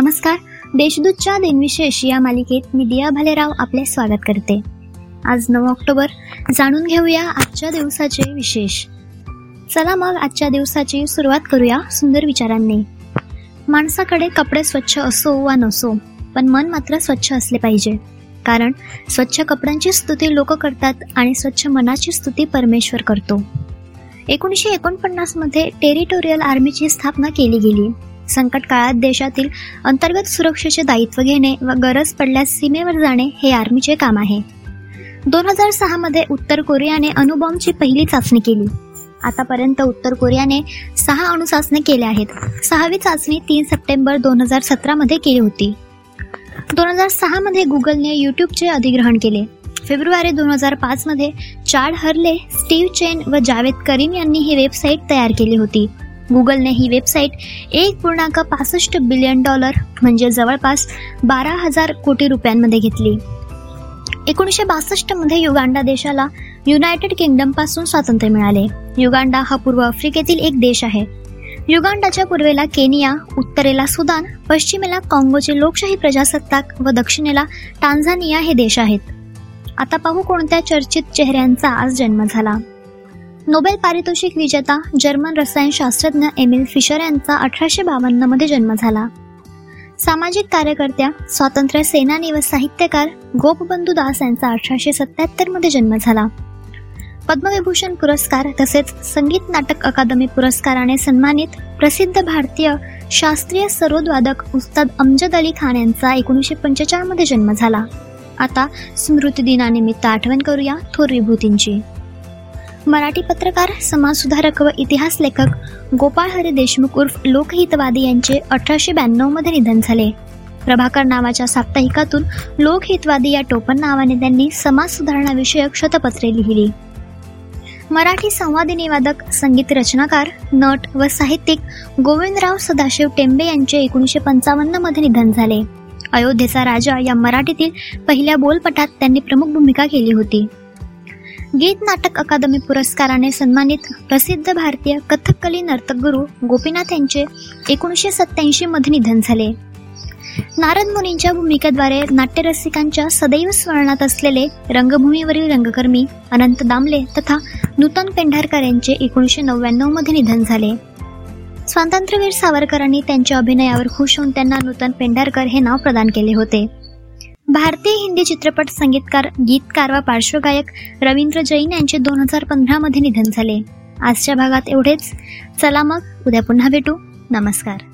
नमस्कार. देशदूतच्या दिनविशेष या मालिकेत मी दिया भालेराव आपले स्वागत करते. आज नऊ ऑक्टोबर. जाणून घेऊया आजच्या दिवसाचे विशेष. चला मग आजच्या दिवसाची सुरुवात करूया सुंदर विचारांनी. माणसाकडे कपडे स्वच्छ असो वा नसो पण मन मात्र स्वच्छ असले पाहिजे. कारण स्वच्छ कपड्यांची स्तुती लोक करतात आणि स्वच्छ मनाची स्तुती परमेश्वर करतो. एकोणीसशे एकोणपन्नासमध्ये टेरिटोरियल आर्मीची स्थापना केली गेली. संकट काळात देशातील अंतर्गत सुरक्षेचे दायित्व घेणे व गरज पडल्यास सीमेवर जाणे हे आर्मीचे काम आहे. दोन हजार सहा मध्ये उत्तर कोरियाने अणुबॉम्बची पहिली चाचणी केली. आतापर्यंत उत्तर कोरियाने सहा अणुचाचण्या केल्या आहेत. सहावी चाचणी तीन सप्टेंबर दोन हजार सतरामध्ये केली होती. दोन हजार सहामध्ये गुगलने यूट्यूबचे अधिग्रहण केले. फेब्रुवारी दोन हजार पाचमध्ये चाड हरले स्टीव्ह चेन व जावेद करीम यांनी ही वेबसाईट तयार केली होती. गुगलने ही वेबसाईट एक पूर्णांक पासष्ट बिलियन डॉलर म्हणजे जवळपास बारा हजार कोटी रुपयांमध्ये घेतली. एकोणीसशे बासष्टमध्ये युगांडा देशाला युनायटेड किंगडमपासून स्वातंत्र्य मिळाले. युगांडा हा पूर्व आफ्रिकेतील एक देश आहे. युगांडाच्या पूर्वेला केनिया उत्तरेला सुदान पश्चिमेला काँगोचे लोकशाही प्रजासत्ताक व दक्षिणेला टांझानिया हे देश आहेत. आता पाहू कोणत्या चर्चित चेहऱ्यांचा आज जन्म झाला. नोबेल पारितोषिक विजेता जर्मन रसायनशास्त्रज्ञ एमिल फिशर यांचा अठराशे बावन्नमध्ये जन्म झाला. सामाजिक कार्यकर्त्या स्वातंत्र्य सेनानी व साहित्यकार गोपबंधू दास यांचा अठराशे सत्याहत्तरमध्ये जन्म झाला. पद्मविभूषण पुरस्कार तसेच संगीत नाटक अकादमी पुरस्काराने सन्मानित प्रसिद्ध भारतीय शास्त्रीय सरोदवादक उस्ताद अमजद अली खान यांचा एकोणीसशे पंचेचाळमध्ये जन्म झाला. आता स्मृतिदिनानिमित्त आठवण करूया थोर विभूतींची. मराठी पत्रकार समाजसुधारक व इतिहास लेखक गोपाळ हरी देशमुख उर्फ लोकहितवादी यांचे अठराशे ब्याण्णवमध्ये निधन झाले. प्रभाकर नावाच्या साप्ताहिकातून लोकहितवादी या टोपण नावाने त्यांनी समाज शतपत्रे लिहिली. मराठी संवादी निवादक संगीत रचनाकार नट व साहित्यिक गोविंदराव सदाशिव टेंबे यांचे एकोणीसशे पंचावन्नमध्ये निधन झाले. अयोध्येचा राजा या मराठीतील पहिल्या बोलपटात त्यांनी प्रमुख भूमिका केली होती. गीत नाटक अकादमी पुरस्काराने सन्मानित प्रसिद्ध भारतीय कथकली नर्तक गुरु गोपीनाथ यांचे एकोणीसशे सत्याऐंशी मध्ये निधन झाले. नारद मुनींच्या भूमिकेद्वारे नाट्यरसिकांच्या सदैव स्मरणात असलेले रंगभूमीवरील रंगकर्मी अनंत दामले तथा नूतन पेंढारकर यांचे एकोणीसशे नव्याण्णवमध्ये निधन झाले. स्वातंत्र्यवीर सावरकरांनी त्यांच्या अभिनयावर खुश होऊन त्यांना नूतन पेंढारकर हे नाव प्रदान केले होते. भारतीय हिंदी चित्रपट संगीतकार गीतकार व पार्श्वगायक रवींद्र जैन यांचे दोन हजार पंधरामध्ये निधन झाले. आजच्या भागात एवढेच. चला मग उद्या पुन्हा भेटू. नमस्कार.